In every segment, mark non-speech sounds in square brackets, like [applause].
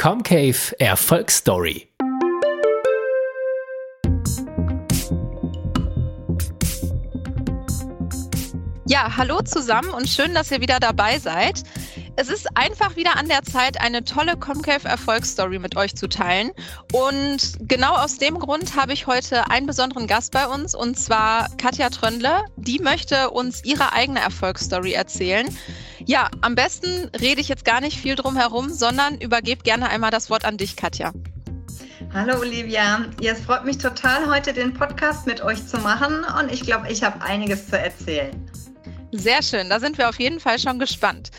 Comcave Erfolgsstory. Ja, hallo zusammen und schön, dass ihr wieder dabei seid. Es ist einfach wieder an der Zeit, eine tolle Comcave Erfolgsstory mit euch zu teilen. Und genau aus dem Grund habe ich heute einen besonderen Gast bei uns, und zwar Katja Tröndle. Die möchte uns ihre eigene Erfolgsstory erzählen. Ja, am besten rede ich jetzt gar nicht viel drum herum, sondern übergebe gerne einmal das Wort an dich, Katja. Hallo Olivia, ja, es freut mich total, heute den Podcast mit euch zu machen und ich glaube, ich habe einiges zu erzählen. Sehr schön, da sind wir auf jeden Fall schon gespannt.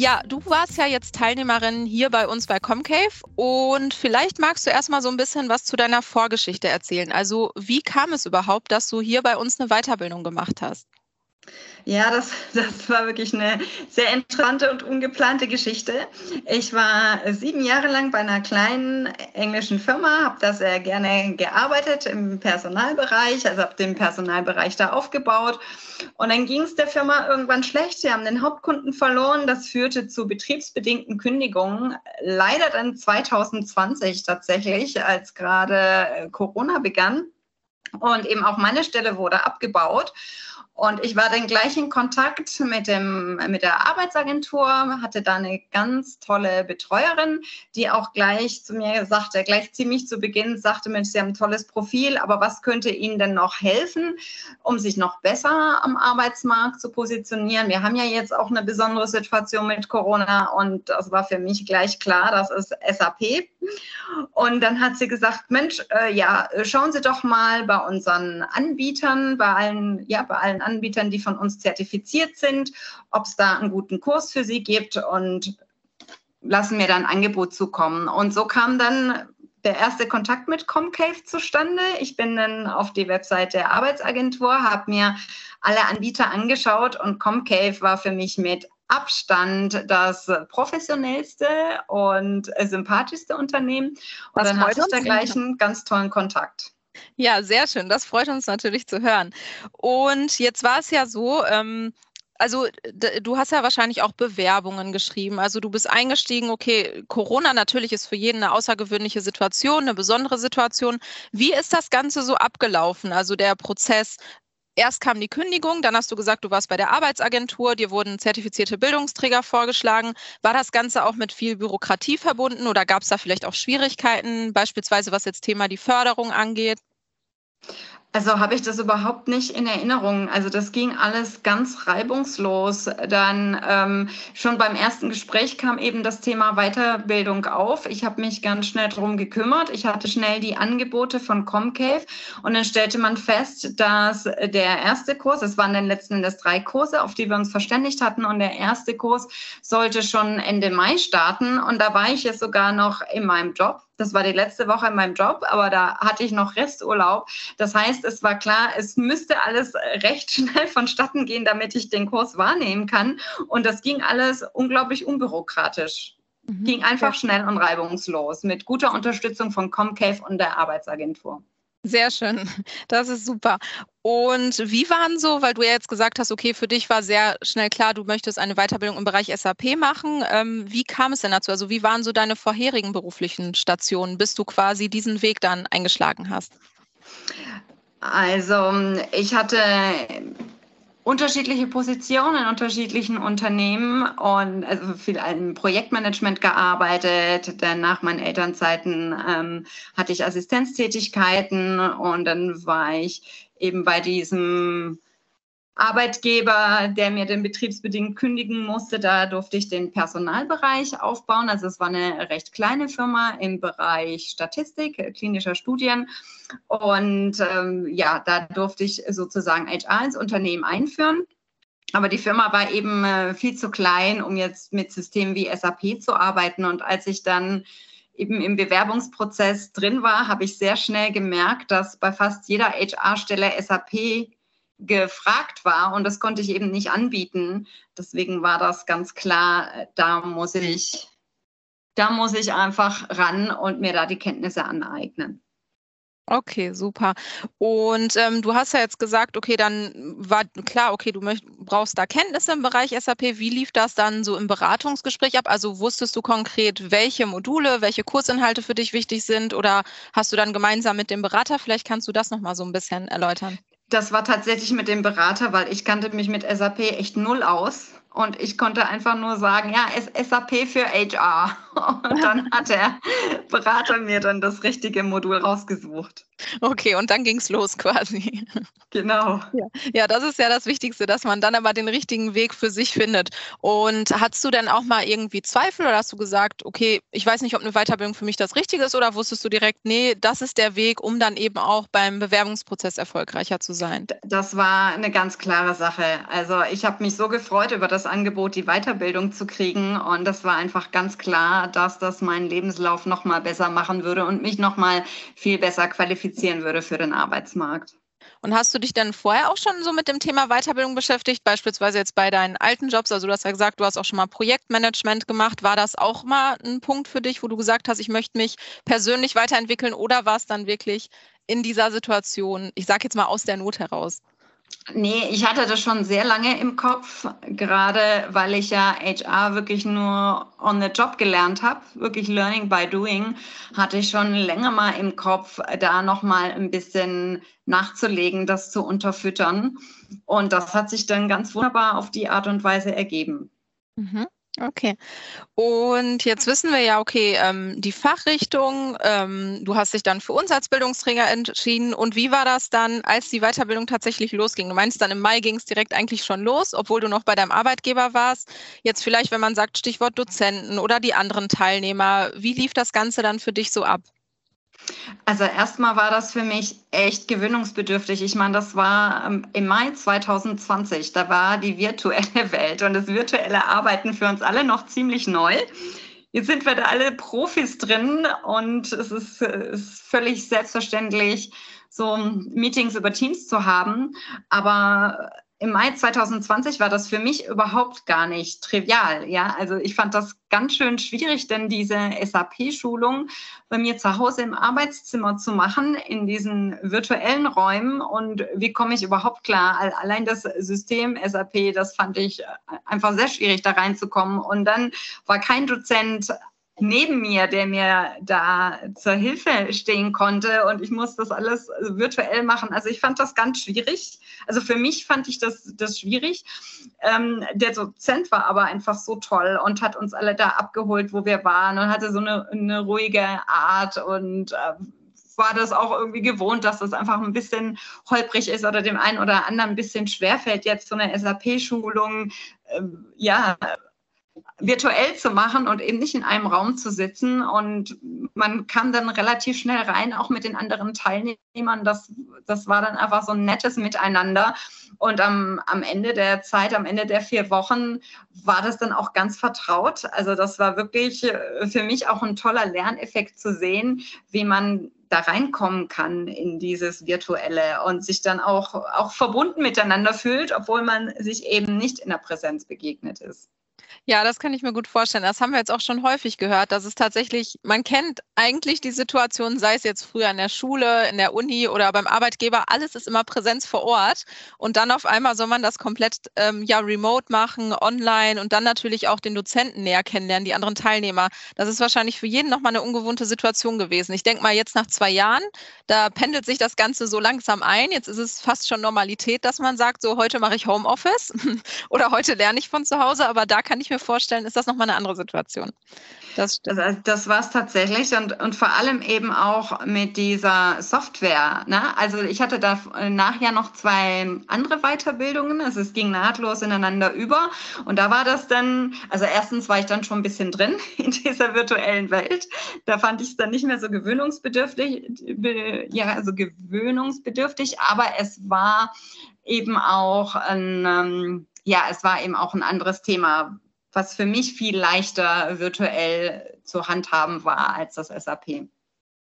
Ja, du warst ja jetzt Teilnehmerin hier bei uns bei Comcave und vielleicht magst du erstmal so ein bisschen was zu deiner Vorgeschichte erzählen. Also, wie kam es überhaupt, dass du hier bei uns eine Weiterbildung gemacht hast? Ja, das, [laughs] das war wirklich eine sehr interessante und ungeplante Geschichte. Ich war sieben Jahre lang bei einer kleinen englischen Firma, habe da sehr gerne gearbeitet im Personalbereich, also habe den Personalbereich da aufgebaut. Und dann ging es der Firma irgendwann schlecht. Sie haben den Hauptkunden verloren. Das führte zu betriebsbedingten Kündigungen. Leider dann 2020 tatsächlich, als gerade Corona begann. Und eben auch meine Stelle wurde abgebaut. Und ich war dann gleich in Kontakt mit, dem, mit der Arbeitsagentur, hatte da eine ganz tolle Betreuerin, die auch gleich zu mir sagte, gleich ziemlich zu Beginn sagte, Mensch, Sie haben ein tolles Profil, aber was könnte Ihnen denn noch helfen, um sich noch besser am Arbeitsmarkt zu positionieren? Wir haben ja jetzt auch eine besondere Situation mit Corona und das war für mich gleich klar, das ist SAP. Und dann hat sie gesagt, Mensch, äh, ja, schauen Sie doch mal bei unseren Anbietern, bei allen, ja, bei allen Anbietern, die von uns zertifiziert sind, ob es da einen guten Kurs für Sie gibt und lassen mir dann ein Angebot zukommen. Und so kam dann der erste Kontakt mit Comcave zustande. Ich bin dann auf die Website der Arbeitsagentur, habe mir alle Anbieter angeschaut und Comcave war für mich mit Abstand das professionellste und sympathischste Unternehmen. Und Was dann hatte ich da gleich einen ganz tollen Kontakt. Ja, sehr schön. Das freut uns natürlich zu hören. Und jetzt war es ja so, ähm, also du hast ja wahrscheinlich auch Bewerbungen geschrieben. Also du bist eingestiegen, okay, Corona natürlich ist für jeden eine außergewöhnliche Situation, eine besondere Situation. Wie ist das Ganze so abgelaufen? Also der Prozess, erst kam die Kündigung, dann hast du gesagt, du warst bei der Arbeitsagentur, dir wurden zertifizierte Bildungsträger vorgeschlagen. War das Ganze auch mit viel Bürokratie verbunden oder gab es da vielleicht auch Schwierigkeiten, beispielsweise was jetzt Thema die Förderung angeht? Also habe ich das überhaupt nicht in Erinnerung. Also das ging alles ganz reibungslos. Dann ähm, schon beim ersten Gespräch kam eben das Thema Weiterbildung auf. Ich habe mich ganz schnell darum gekümmert. Ich hatte schnell die Angebote von Comcave und dann stellte man fest, dass der erste Kurs, es waren dann letzten Endes drei Kurse, auf die wir uns verständigt hatten und der erste Kurs sollte schon Ende Mai starten und da war ich jetzt sogar noch in meinem Job. Das war die letzte Woche in meinem Job, aber da hatte ich noch Resturlaub. Das heißt, es war klar, es müsste alles recht [laughs] schnell vonstatten gehen, damit ich den Kurs wahrnehmen kann. Und das ging alles unglaublich unbürokratisch. Mhm. Ging einfach schnell und reibungslos mit guter Unterstützung von Comcave und der Arbeitsagentur. Sehr schön, das ist super. Und wie waren so, weil du ja jetzt gesagt hast, okay, für dich war sehr schnell klar, du möchtest eine Weiterbildung im Bereich SAP machen. Ähm, wie kam es denn dazu? Also wie waren so deine vorherigen beruflichen Stationen, bis du quasi diesen Weg dann eingeschlagen hast? Also ich hatte unterschiedliche Positionen in unterschiedlichen Unternehmen und also viel im Projektmanagement gearbeitet. Dann nach meinen Elternzeiten ähm, hatte ich Assistenztätigkeiten und dann war ich eben bei diesem Arbeitgeber, der mir den betriebsbedingt kündigen musste, da durfte ich den Personalbereich aufbauen. Also es war eine recht kleine Firma im Bereich Statistik, äh, klinischer Studien. Und ähm, ja, da durfte ich sozusagen HR ins Unternehmen einführen. Aber die Firma war eben äh, viel zu klein, um jetzt mit Systemen wie SAP zu arbeiten. Und als ich dann eben im Bewerbungsprozess drin war, habe ich sehr schnell gemerkt, dass bei fast jeder HR-Stelle SAP gefragt war und das konnte ich eben nicht anbieten. Deswegen war das ganz klar, da muss ich, da muss ich einfach ran und mir da die Kenntnisse aneignen. Okay, super. Und ähm, du hast ja jetzt gesagt, okay, dann war klar, okay, du möcht, brauchst da Kenntnisse im Bereich SAP. Wie lief das dann so im Beratungsgespräch ab? Also wusstest du konkret, welche Module, welche Kursinhalte für dich wichtig sind oder hast du dann gemeinsam mit dem Berater? Vielleicht kannst du das nochmal so ein bisschen erläutern. Das war tatsächlich mit dem Berater, weil ich kannte mich mit SAP echt null aus. Und ich konnte einfach nur sagen, ja, SAP für HR. Und dann hat der Berater mir dann das richtige Modul rausgesucht. Okay, und dann ging es los quasi. Genau. Ja. ja, das ist ja das Wichtigste, dass man dann aber den richtigen Weg für sich findet. Und hast du denn auch mal irgendwie Zweifel oder hast du gesagt, okay, ich weiß nicht, ob eine Weiterbildung für mich das Richtige ist oder wusstest du direkt, nee, das ist der Weg, um dann eben auch beim Bewerbungsprozess erfolgreicher zu sein? Das war eine ganz klare Sache. Also ich habe mich so gefreut über das Angebot, die Weiterbildung zu kriegen. Und das war einfach ganz klar, dass das meinen Lebenslauf noch mal besser machen würde und mich noch mal viel besser qualifizieren würde für den Arbeitsmarkt. Und hast du dich denn vorher auch schon so mit dem Thema Weiterbildung beschäftigt, beispielsweise jetzt bei deinen alten Jobs? Also du hast ja gesagt, du hast auch schon mal Projektmanagement gemacht. War das auch mal ein Punkt für dich, wo du gesagt hast, ich möchte mich persönlich weiterentwickeln oder war es dann wirklich in dieser Situation, ich sage jetzt mal aus der Not heraus? Nee, ich hatte das schon sehr lange im Kopf, gerade weil ich ja HR wirklich nur on the job gelernt habe, wirklich Learning by Doing, hatte ich schon länger mal im Kopf, da nochmal ein bisschen nachzulegen, das zu unterfüttern. Und das hat sich dann ganz wunderbar auf die Art und Weise ergeben. Mhm. Okay. Und jetzt wissen wir ja, okay, ähm, die Fachrichtung, ähm, du hast dich dann für uns als Bildungsträger entschieden. Und wie war das dann, als die Weiterbildung tatsächlich losging? Du meinst dann im Mai ging es direkt eigentlich schon los, obwohl du noch bei deinem Arbeitgeber warst. Jetzt vielleicht, wenn man sagt, Stichwort Dozenten oder die anderen Teilnehmer, wie lief das Ganze dann für dich so ab? Also erstmal war das für mich echt gewöhnungsbedürftig. Ich meine, das war ähm, im Mai 2020. Da war die virtuelle [laughs] Welt und das virtuelle Arbeiten für uns alle noch ziemlich neu. Jetzt sind wir da alle Profis drin und es ist, ist völlig selbstverständlich, so Meetings über Teams zu haben. Aber im Mai 2020 war das für mich überhaupt gar nicht trivial. Ja, also ich fand das ganz schön schwierig, denn diese SAP-Schulung bei mir zu Hause im Arbeitszimmer zu machen, in diesen virtuellen Räumen. Und wie komme ich überhaupt klar? Allein das System SAP, das fand ich einfach sehr schwierig, da reinzukommen. Und dann war kein Dozent neben mir, der mir da zur Hilfe stehen konnte und ich muss das alles virtuell machen. Also ich fand das ganz schwierig. Also für mich fand ich das, das schwierig. Ähm, der Dozent war aber einfach so toll und hat uns alle da abgeholt, wo wir waren und hatte so eine, eine ruhige Art und äh, war das auch irgendwie gewohnt, dass das einfach ein bisschen holprig ist oder dem einen oder anderen ein bisschen schwerfällt, jetzt so eine SAP-Schulung äh, ja, virtuell zu machen und eben nicht in einem Raum zu sitzen. Und man kam dann relativ schnell rein, auch mit den anderen Teilnehmern. Das, das war dann einfach so ein nettes Miteinander. Und am, am Ende der Zeit, am Ende der vier Wochen, war das dann auch ganz vertraut. Also das war wirklich äh, für mich auch ein toller Lerneffekt zu sehen, wie man da reinkommen kann in dieses Virtuelle und sich dann auch, auch verbunden miteinander fühlt, obwohl man sich eben nicht in der Präsenz begegnet ist. Ja, das kann ich mir gut vorstellen. Das haben wir jetzt auch schon häufig gehört, dass es tatsächlich, man kennt eigentlich die Situation, sei es jetzt früher in der Schule, in der Uni oder beim Arbeitgeber, alles ist immer Präsenz vor Ort. Und dann auf einmal soll man das komplett ähm, ja remote machen, online und dann natürlich auch den Dozenten näher kennenlernen, die anderen Teilnehmer. Das ist wahrscheinlich für jeden nochmal eine ungewohnte Situation gewesen. Ich denke mal, jetzt nach zwei Jahren, da pendelt sich das Ganze so langsam ein. Jetzt ist es fast schon Normalität, dass man sagt, so heute mache ich Homeoffice [laughs] oder heute lerne ich von zu Hause, aber da kann ich mir mir vorstellen, ist das nochmal eine andere Situation. Das, das, das war es tatsächlich und, und vor allem eben auch mit dieser Software. Ne? Also ich hatte da nachher noch zwei andere Weiterbildungen. Also es ging nahtlos ineinander über. Und da war das dann, also erstens war ich dann schon ein bisschen drin [laughs] in dieser virtuellen Welt. Da fand ich es dann nicht mehr so gewöhnungsbedürftig, ja, also gewöhnungsbedürftig, aber es war eben auch ein, ähm, ja, es war eben auch ein anderes Thema, was für mich viel leichter virtuell zu handhaben war als das SAP.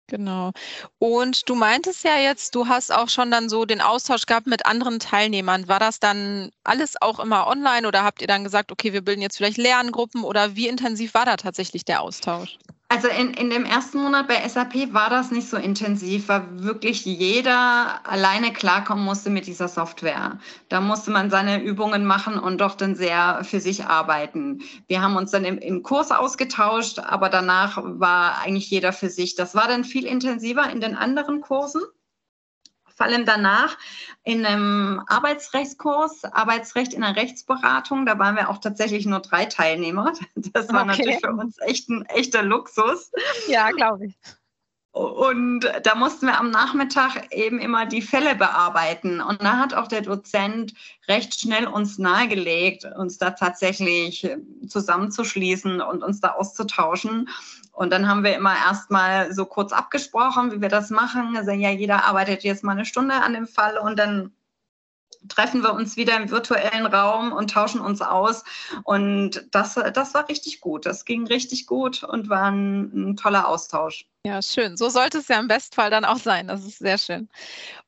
Genau. Und du meintest ja jetzt, du hast auch schon dann so den Austausch gehabt mit anderen Teilnehmern. War das dann alles auch immer online oder habt ihr dann gesagt, okay, wir bilden jetzt vielleicht Lerngruppen oder wie intensiv war da tatsächlich der Austausch? Also in, in dem ersten Monat bei SAP war das nicht so intensiv, weil wirklich jeder alleine klarkommen musste mit dieser Software. Da musste man seine Übungen machen und doch dann sehr für sich arbeiten. Wir haben uns dann im, im Kurs ausgetauscht, aber danach war eigentlich jeder für sich. Das war dann viel intensiver in den anderen Kursen vor allem danach in einem Arbeitsrechtskurs, Arbeitsrecht in der Rechtsberatung. Da waren wir auch tatsächlich nur drei Teilnehmer. Das war okay. natürlich für uns echt ein echter Luxus. Ja, glaube ich. Und da mussten wir am Nachmittag eben immer die Fälle bearbeiten. Und da hat auch der Dozent recht schnell uns nahegelegt, uns da tatsächlich zusammenzuschließen und uns da auszutauschen. Und dann haben wir immer erstmal so kurz abgesprochen, wie wir das machen. Also ja, jeder arbeitet jetzt mal eine Stunde an dem Fall und dann treffen wir uns wieder im virtuellen Raum und tauschen uns aus. Und das, das war richtig gut. Das ging richtig gut und war ein, ein toller Austausch. Ja, schön. So sollte es ja im Bestfall dann auch sein. Das ist sehr schön.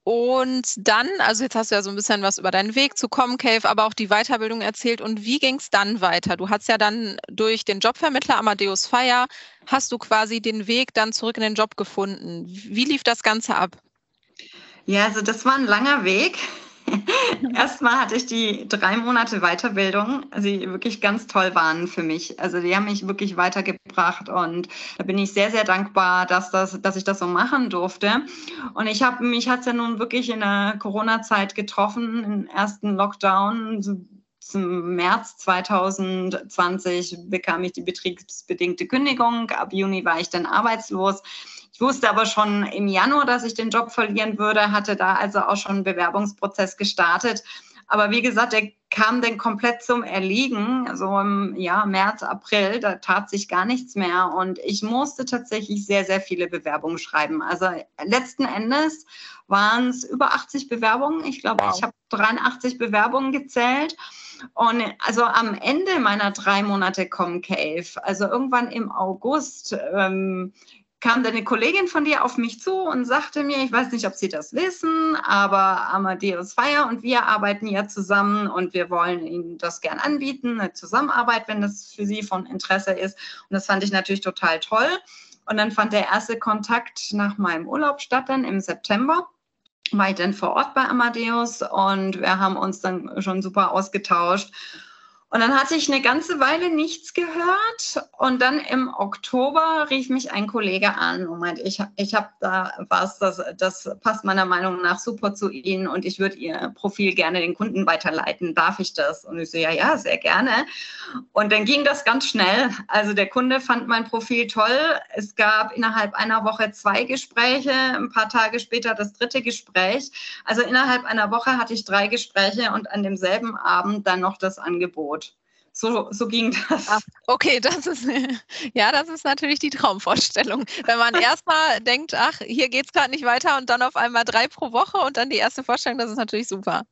Und dann, also jetzt hast du ja so ein bisschen was über deinen Weg zu Comcave, aber auch die Weiterbildung erzählt. Und wie ging es dann weiter? Du hast ja dann durch den Jobvermittler Amadeus Fire, hast du quasi den Weg dann zurück in den Job gefunden. Wie lief das Ganze ab? Ja, also das war ein langer Weg. [laughs] Erstmal hatte ich die drei Monate Weiterbildung, die wirklich ganz toll waren für mich. Also die haben mich wirklich weitergebracht und da bin ich sehr, sehr dankbar, dass, das, dass ich das so machen durfte. Und ich habe mich hat es ja nun wirklich in der Corona-Zeit getroffen, im ersten Lockdown. zum März 2020 bekam ich die betriebsbedingte Kündigung. Ab Juni war ich dann arbeitslos. Ich wusste aber schon im Januar, dass ich den Job verlieren würde, hatte da also auch schon einen Bewerbungsprozess gestartet. Aber wie gesagt, der kam dann komplett zum Erliegen, so im ja, März, April, da tat sich gar nichts mehr. Und ich musste tatsächlich sehr, sehr viele Bewerbungen schreiben. Also letzten Endes waren es über 80 Bewerbungen. Ich glaube, wow. ich habe 83 Bewerbungen gezählt. Und also am Ende meiner drei Monate Comcave, also irgendwann im August, ähm, kam dann eine Kollegin von dir auf mich zu und sagte mir, ich weiß nicht, ob Sie das wissen, aber Amadeus Fire und wir arbeiten ja zusammen und wir wollen Ihnen das gern anbieten, eine Zusammenarbeit, wenn das für Sie von Interesse ist. Und das fand ich natürlich total toll. Und dann fand der erste Kontakt nach meinem Urlaub statt, dann im September war ich dann vor Ort bei Amadeus und wir haben uns dann schon super ausgetauscht. Und dann hatte ich eine ganze Weile nichts gehört. Und dann im Oktober rief mich ein Kollege an und meinte, ich, ich habe da was, das, das passt meiner Meinung nach super zu Ihnen und ich würde Ihr Profil gerne den Kunden weiterleiten. Darf ich das? Und ich so, ja, ja, sehr gerne. Und dann ging das ganz schnell. Also der Kunde fand mein Profil toll. Es gab innerhalb einer Woche zwei Gespräche, ein paar Tage später das dritte Gespräch. Also innerhalb einer Woche hatte ich drei Gespräche und an demselben Abend dann noch das Angebot. So, so ging das. Ach, okay, das ist [laughs] ja, das ist natürlich die Traumvorstellung. Wenn man erstmal denkt, ach, hier geht es gerade nicht weiter und dann auf einmal drei pro Woche und dann die erste Vorstellung, das ist natürlich super.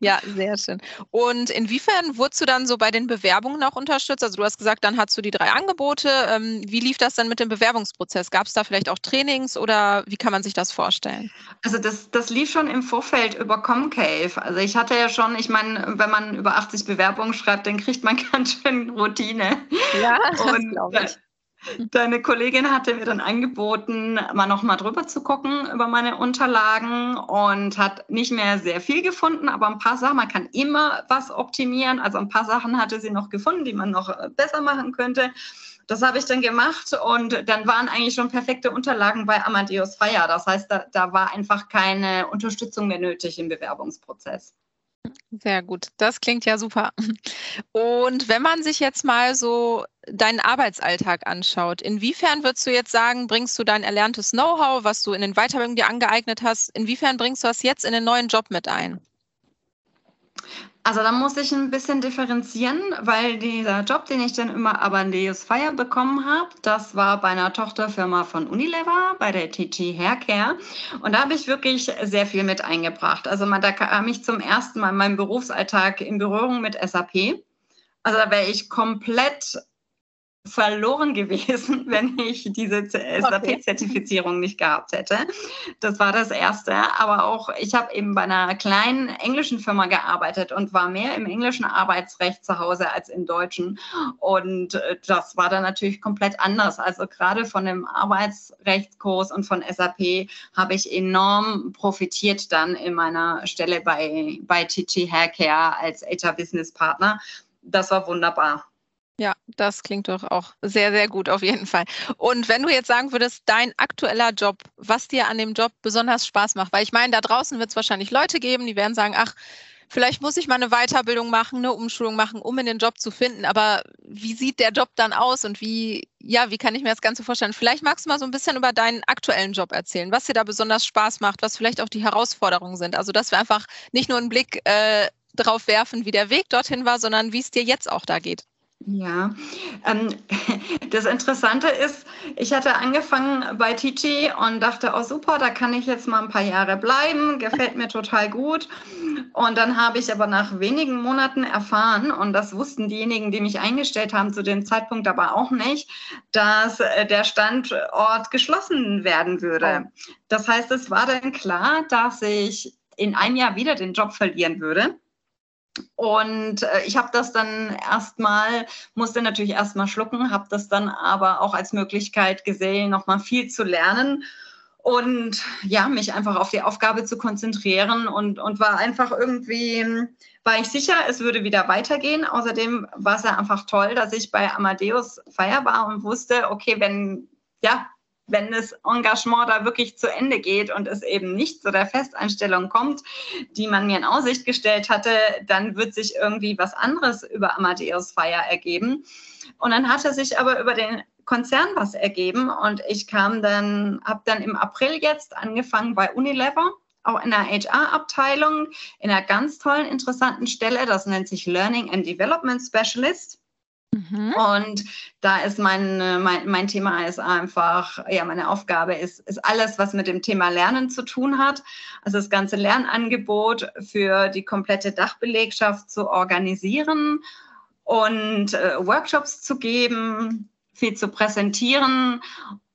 Ja, sehr schön. Und inwiefern wurdest du dann so bei den Bewerbungen auch unterstützt? Also du hast gesagt, dann hast du die drei Angebote. Ähm, wie lief das dann mit dem Bewerbungsprozess? Gab es da vielleicht auch Trainings oder wie kann man sich das vorstellen? Also das, das lief schon im Vorfeld über Comcave. Also ich hatte ja schon, ich meine, wenn man über 80 Bewerbungen schreibt, dann kriegt man [laughs] ganz schön Routine. Ja, das glaube ich. Deine Kollegin hatte mir dann angeboten, mal noch mal drüber zu gucken über meine Unterlagen und hat nicht mehr sehr viel gefunden, aber ein paar Sachen, man kann immer was optimieren. Also ein paar Sachen hatte sie noch gefunden, die man noch äh, besser machen könnte. Das habe ich dann gemacht und dann waren eigentlich schon perfekte Unterlagen bei Amadeus Fire. Das heißt, da, da war einfach keine Unterstützung mehr nötig im Bewerbungsprozess. Sehr gut, das klingt ja super. Und wenn man sich jetzt mal so deinen Arbeitsalltag anschaut, inwiefern würdest du jetzt sagen, bringst du dein erlerntes Know-how, was du in den Weiterbildungen dir angeeignet hast, inwiefern bringst du das jetzt in den neuen Job mit ein? Also da muss ich ein bisschen differenzieren, weil dieser Job, den ich dann immer aber in Deus Fire bekommen habe, das war bei einer Tochterfirma von Unilever, bei der TT Haircare. Und da habe ich wirklich sehr viel mit eingebracht. Also man, da kam ich zum ersten Mal in meinem Berufsalltag in Berührung mit SAP. Also da wäre ich komplett verloren gewesen, [laughs] wenn ich diese SAP-Zertifizierung nicht gehabt hätte. Das war das Erste. Aber auch, ich habe eben bei einer kleinen englischen Firma gearbeitet und war mehr im englischen Arbeitsrecht zu Hause als im deutschen. Und äh, das war dann natürlich komplett anders. Also gerade von dem Arbeitsrechtskurs und von SAP habe ich enorm profitiert dann in meiner Stelle bei, bei TG Haircare als HR Business Partner. Das war wunderbar. Ja, das klingt doch auch sehr, sehr gut auf jeden Fall. Und wenn du jetzt sagen würdest, dein aktueller Job, was dir an dem Job besonders Spaß macht, weil ich meine, da draußen wird es wahrscheinlich Leute geben, die werden sagen, ach, vielleicht muss ich mal eine Weiterbildung machen, eine Umschulung machen, um in den Job zu finden. Aber wie sieht der Job dann aus und wie, ja, wie kann ich mir das Ganze vorstellen? Vielleicht magst du mal so ein bisschen über deinen aktuellen Job erzählen, was dir da besonders Spaß macht, was vielleicht auch die Herausforderungen sind. Also, dass wir einfach nicht nur einen Blick äh, drauf werfen, wie der Weg dorthin war, sondern wie es dir jetzt auch da geht. Ja, ähm, [laughs] das Interessante ist, ich hatte angefangen bei Titi und dachte, oh super, da kann ich jetzt mal ein paar Jahre bleiben, gefällt mir total gut. Und dann habe ich aber nach wenigen Monaten erfahren, und das wussten diejenigen, die mich eingestellt haben, zu dem Zeitpunkt aber auch nicht, dass äh, der Standort geschlossen werden würde. Oh. Das heißt, es war dann klar, dass ich in einem Jahr wieder den Job verlieren würde. Und äh, ich habe das dann erstmal, musste natürlich erstmal schlucken, habe das dann aber auch als Möglichkeit gesehen, nochmal viel zu lernen und ja, mich einfach auf die Aufgabe zu konzentrieren und, und war einfach irgendwie, war ich sicher, es würde wieder weitergehen. Außerdem war es ja einfach toll, dass ich bei Amadeus Feier war und wusste, okay, wenn, ja, wenn das Engagement da wirklich zu Ende geht und es eben nicht zu der Festeinstellung kommt, die man mir in Aussicht gestellt hatte, dann wird sich irgendwie was anderes über Amadeus Fire ergeben. Und dann hatte sich aber über den Konzern was ergeben und ich kam dann, habe dann im April jetzt angefangen bei Unilever auch in der HR-Abteilung, in einer ganz tollen, interessanten Stelle. Das nennt sich Learning and Development Specialist. Mhm. Und da ist mein, mein, mein Thema ist einfach, ja, meine Aufgabe ist, ist alles, was mit dem Thema Lernen zu tun hat. Also das ganze Lernangebot für die komplette Dachbelegschaft zu organisieren und äh, Workshops zu geben, viel zu präsentieren.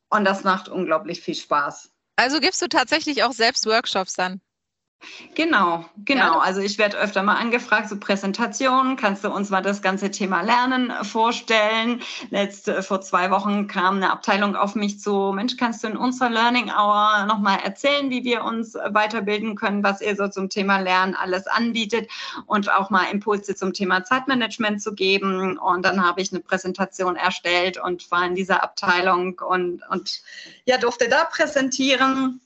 Und das macht unglaublich viel Spaß. Also gibst du tatsächlich auch selbst Workshops dann? Genau, genau. Ja. Also ich werde öfter mal angefragt, so Präsentationen, kannst du uns mal das ganze Thema Lernen vorstellen? Letzte, vor zwei Wochen kam eine Abteilung auf mich zu, Mensch, kannst du in unserer Learning Hour nochmal erzählen, wie wir uns weiterbilden können, was ihr so zum Thema Lernen alles anbietet und auch mal Impulse zum Thema Zeitmanagement zu geben. Und dann habe ich eine Präsentation erstellt und war in dieser Abteilung und, und ja, durfte da präsentieren.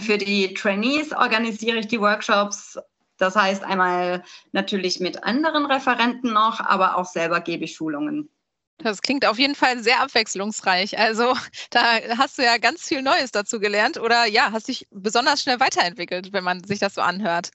Für die Trainees organisiere ich die Workshops. Das heißt einmal natürlich mit anderen Referenten noch, aber auch selber gebe ich Schulungen. Das klingt auf jeden Fall sehr abwechslungsreich. Also da hast du ja ganz viel Neues dazu gelernt oder ja, hast dich besonders schnell weiterentwickelt, wenn man sich das so anhört.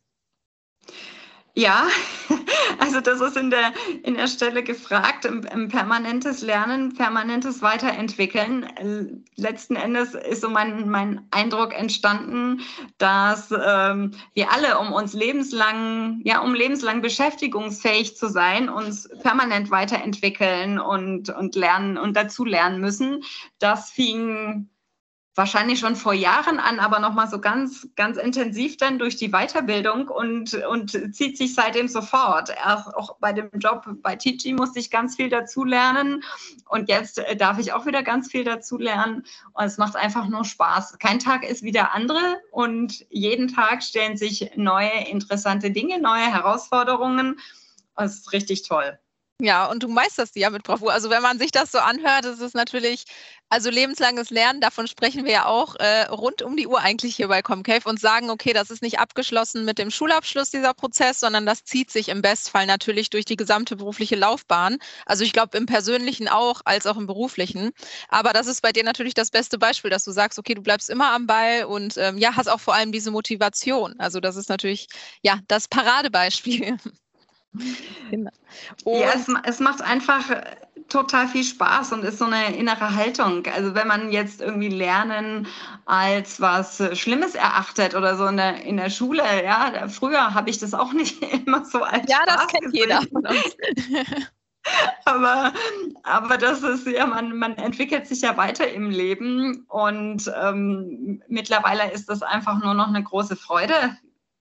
Ja, [laughs] also das ist in der, in der Stelle gefragt, im, im permanentes Lernen, permanentes Weiterentwickeln. Letzten Endes ist so mein, mein Eindruck entstanden, dass ähm, wir alle, um uns lebenslang, ja, um lebenslang beschäftigungsfähig zu sein, uns permanent weiterentwickeln und, und lernen und dazu lernen müssen. Das fing wahrscheinlich schon vor Jahren an, aber nochmal so ganz, ganz intensiv dann durch die Weiterbildung und, und zieht sich seitdem sofort. Erst auch bei dem Job bei Teachy musste ich ganz viel dazu lernen und jetzt äh, darf ich auch wieder ganz viel dazu lernen und es macht einfach nur Spaß. Kein Tag ist wie der andere und jeden Tag stellen sich neue interessante Dinge, neue Herausforderungen. Das ist richtig toll. Ja, und du meisterst die ja mit Bravour. Also wenn man sich das so anhört, ist es natürlich, also lebenslanges Lernen, davon sprechen wir ja auch äh, rund um die Uhr eigentlich hier bei Comcave und sagen, okay, das ist nicht abgeschlossen mit dem Schulabschluss dieser Prozess, sondern das zieht sich im Bestfall natürlich durch die gesamte berufliche Laufbahn. Also ich glaube im persönlichen auch, als auch im beruflichen. Aber das ist bei dir natürlich das beste Beispiel, dass du sagst, okay, du bleibst immer am Ball und ähm, ja, hast auch vor allem diese Motivation. Also das ist natürlich ja das Paradebeispiel. [laughs] [laughs] Genau. ja, es, es macht einfach äh, total viel Spaß und ist so eine innere Haltung. Also wenn man jetzt irgendwie Lernen als was äh, Schlimmes erachtet oder so in der, in der Schule, ja, früher habe ich das auch nicht [laughs] immer so als Ja, Spaß das kennt gesehen. jeder von uns. [laughs] aber, aber das ist ja, man, man entwickelt sich ja weiter im Leben und ähm, mittlerweile ist das einfach nur noch eine große Freude,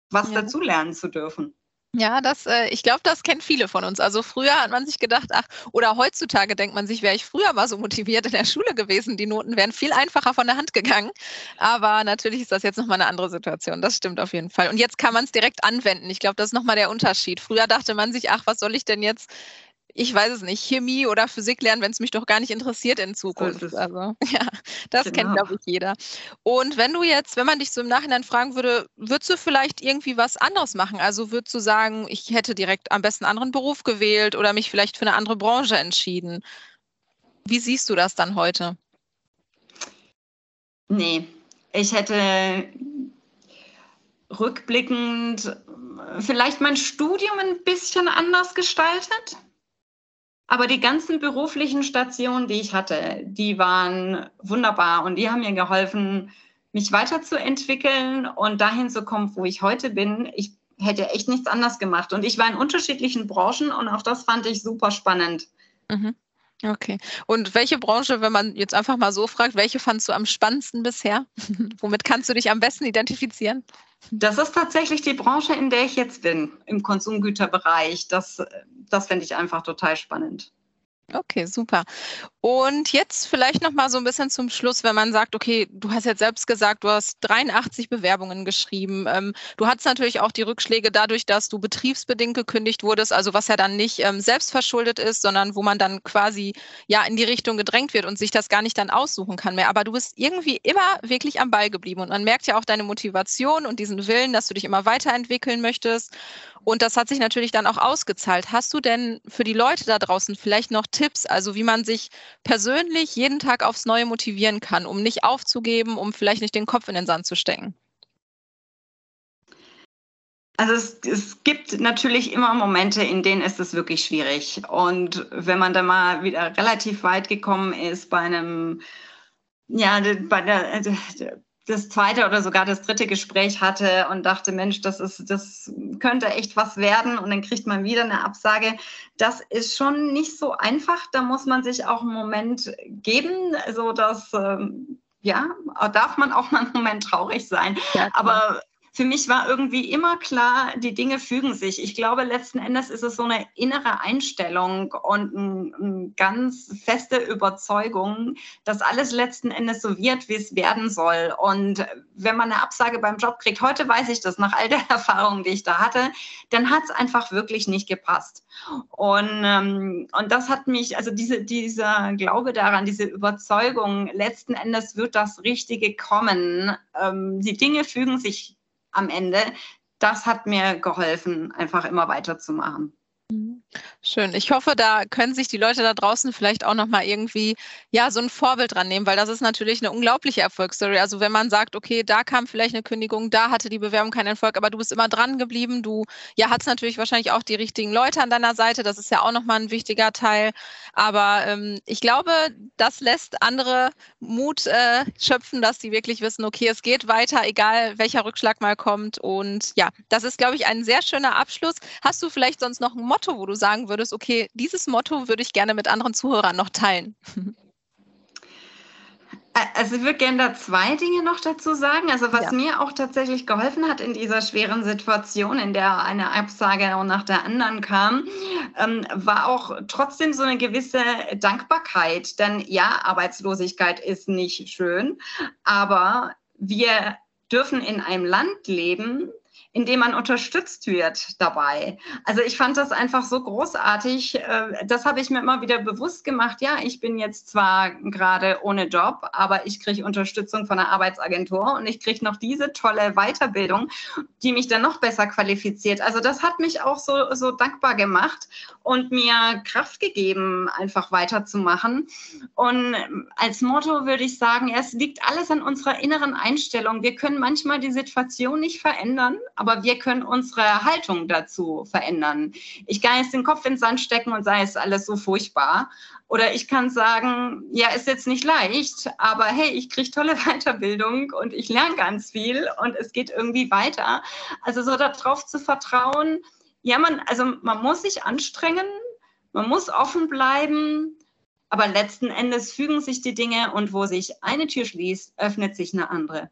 was ja. dazulernen zu dürfen. Ja, das, äh, ich glaube, das kennen viele von uns. Also früher hat man sich gedacht, ach, oder heutzutage denkt man sich, wäre ich früher mal so motiviert in der Schule gewesen, die Noten wären viel einfacher von der Hand gegangen. Aber natürlich ist das jetzt nochmal eine andere Situation. Das stimmt auf jeden Fall. Und jetzt kann man es direkt anwenden. Ich glaube, das ist nochmal der Unterschied. Früher dachte man sich, ach, was soll ich denn jetzt ich weiß es nicht, Chemie oder Physik lernen, wenn es mich doch gar nicht interessiert in Zukunft. So also [laughs] ja, das genau. kennt, glaube ich, jeder. Und wenn du jetzt, wenn man dich so im Nachhinein fragen würde, würdest du vielleicht irgendwie was anderes machen? Also würdest du sagen, ich hätte direkt am besten einen anderen Beruf gewählt oder mich vielleicht für eine andere Branche entschieden? Wie siehst du das dann heute? Nee, ich hätte rückblickend vielleicht mein Studium ein bisschen anders gestaltet. Aber die ganzen beruflichen Stationen, die ich hatte, die waren wunderbar und die haben mir geholfen, mich weiterzuentwickeln und dahin zu kommen, wo ich heute bin. Ich hätte echt nichts anders gemacht. Und ich war in unterschiedlichen Branchen und auch das fand ich super spannend. Mhm. Okay. Und welche Branche, wenn man jetzt einfach mal so fragt, welche fandst du am spannendsten bisher? [laughs] Womit kannst du dich am besten identifizieren? Das ist tatsächlich die Branche, in der ich jetzt bin, im Konsumgüterbereich. Das, das finde ich einfach total spannend. Okay, super. Und jetzt vielleicht noch mal so ein bisschen zum Schluss, wenn man sagt, okay, du hast jetzt selbst gesagt, du hast 83 Bewerbungen geschrieben. Ähm, du hattest natürlich auch die Rückschläge dadurch, dass du betriebsbedingt gekündigt wurdest, also was ja dann nicht ähm, selbstverschuldet ist, sondern wo man dann quasi ja in die Richtung gedrängt wird und sich das gar nicht dann aussuchen kann mehr. Aber du bist irgendwie immer wirklich am Ball geblieben und man merkt ja auch deine Motivation und diesen Willen, dass du dich immer weiterentwickeln möchtest. Und das hat sich natürlich dann auch ausgezahlt. Hast du denn für die Leute da draußen vielleicht noch Tipps, also wie man sich persönlich jeden Tag aufs Neue motivieren kann, um nicht aufzugeben, um vielleicht nicht den Kopf in den Sand zu stecken? Also es, es, gibt natürlich immer Momente, in denen ist es wirklich schwierig. Und wenn man da mal wieder relativ weit gekommen ist bei einem, ja, bei der, das zweite oder sogar das dritte Gespräch hatte und dachte, Mensch, das ist, das könnte echt was werden und dann kriegt man wieder eine Absage. Das ist schon nicht so einfach. Da muss man sich auch einen Moment geben, so dass ähm, ja, darf man auch mal einen Moment traurig sein. Ja, Aber für mich war irgendwie immer klar, die Dinge fügen sich. Ich glaube, letzten Endes ist es so eine innere Einstellung und eine ganz feste Überzeugung, dass alles letzten Endes so wird, wie es werden soll. Und wenn man eine Absage beim Job kriegt, heute weiß ich das nach all der [laughs] Erfahrung, die ich da hatte, dann hat es einfach wirklich nicht gepasst. Und, ähm, und das hat mich, also diese, dieser Glaube daran, diese Überzeugung, letzten Endes wird das Richtige kommen. Ähm, die Dinge fügen sich am Ende, das hat mir geholfen, einfach immer weiterzumachen. Schön. Ich hoffe, da können sich die Leute da draußen vielleicht auch nochmal irgendwie ja so ein Vorbild dran nehmen, weil das ist natürlich eine unglaubliche Erfolgsstory. Also wenn man sagt, okay, da kam vielleicht eine Kündigung, da hatte die Bewerbung keinen Erfolg, aber du bist immer dran geblieben, du ja hast natürlich wahrscheinlich auch die richtigen Leute an deiner Seite. Das ist ja auch nochmal ein wichtiger Teil. Aber ähm, ich glaube, das lässt andere Mut äh, schöpfen, dass die wirklich wissen, okay, es geht weiter, egal welcher Rückschlag mal kommt. Und ja, das ist, glaube ich, ein sehr schöner Abschluss. Hast du vielleicht sonst noch ein Motto, wo du sagen würdest, okay, dieses Motto würde ich gerne mit anderen Zuhörern noch teilen? Also ich würde gerne da zwei Dinge noch dazu sagen. Also was ja. mir auch tatsächlich geholfen hat in dieser schweren Situation, in der eine Absage nach der anderen kam, ähm, war auch trotzdem so eine gewisse Dankbarkeit. Denn ja, Arbeitslosigkeit ist nicht schön, aber wir dürfen in einem Land leben, indem man unterstützt wird dabei. Also ich fand das einfach so großartig. Äh, das habe ich mir immer wieder bewusst gemacht. Ja, ich bin jetzt zwar gerade ohne Job, aber ich kriege Unterstützung von der Arbeitsagentur und ich kriege noch diese tolle Weiterbildung, die mich dann noch besser qualifiziert. Also das hat mich auch so, so dankbar gemacht und mir Kraft gegeben, einfach weiterzumachen. Und als Motto würde ich sagen, es liegt alles an unserer inneren Einstellung. Wir können manchmal die Situation nicht verändern, aber wir können unsere Haltung dazu verändern. Ich kann jetzt den Kopf ins Sand stecken und sei es alles so furchtbar. Oder ich kann sagen, ja, ist jetzt nicht leicht, aber hey, ich kriege tolle [laughs] Weiterbildung und ich lerne ganz viel und es geht irgendwie weiter. Also so darauf zu vertrauen, ja, man, also man muss sich anstrengen, Man muss offen bleiben, aber letzten Endes fügen sich die Dinge und wo sich eine Tür schließt, öffnet sich eine andere.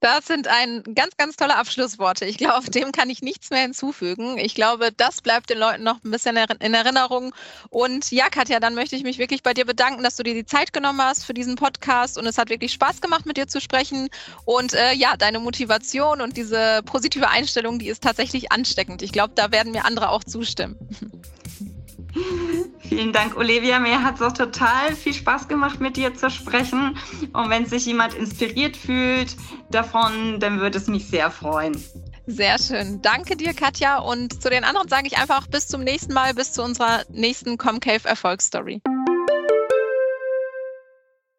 Das sind ein ganz, ganz tolle Abschlussworte. Ich glaube, dem kann ich nichts mehr hinzufügen. Ich glaube, das bleibt den Leuten noch ein bisschen in Erinnerung. Und ja, Katja, dann möchte ich mich wirklich bei dir bedanken, dass du dir die Zeit genommen hast für diesen Podcast. Und es hat wirklich Spaß gemacht, mit dir zu sprechen. Und äh, ja, deine Motivation und diese positive Einstellung, die ist tatsächlich ansteckend. Ich glaube, da werden mir andere auch zustimmen. [laughs] [laughs] Vielen Dank, Olivia. Mir hat es auch total viel Spaß gemacht, mit dir zu sprechen. Und wenn sich jemand inspiriert fühlt davon, dann würde es mich sehr freuen. Sehr schön. Danke dir, Katja. Und zu den anderen sage ich einfach bis zum nächsten Mal, bis zu unserer nächsten Comcave Erfolgsstory.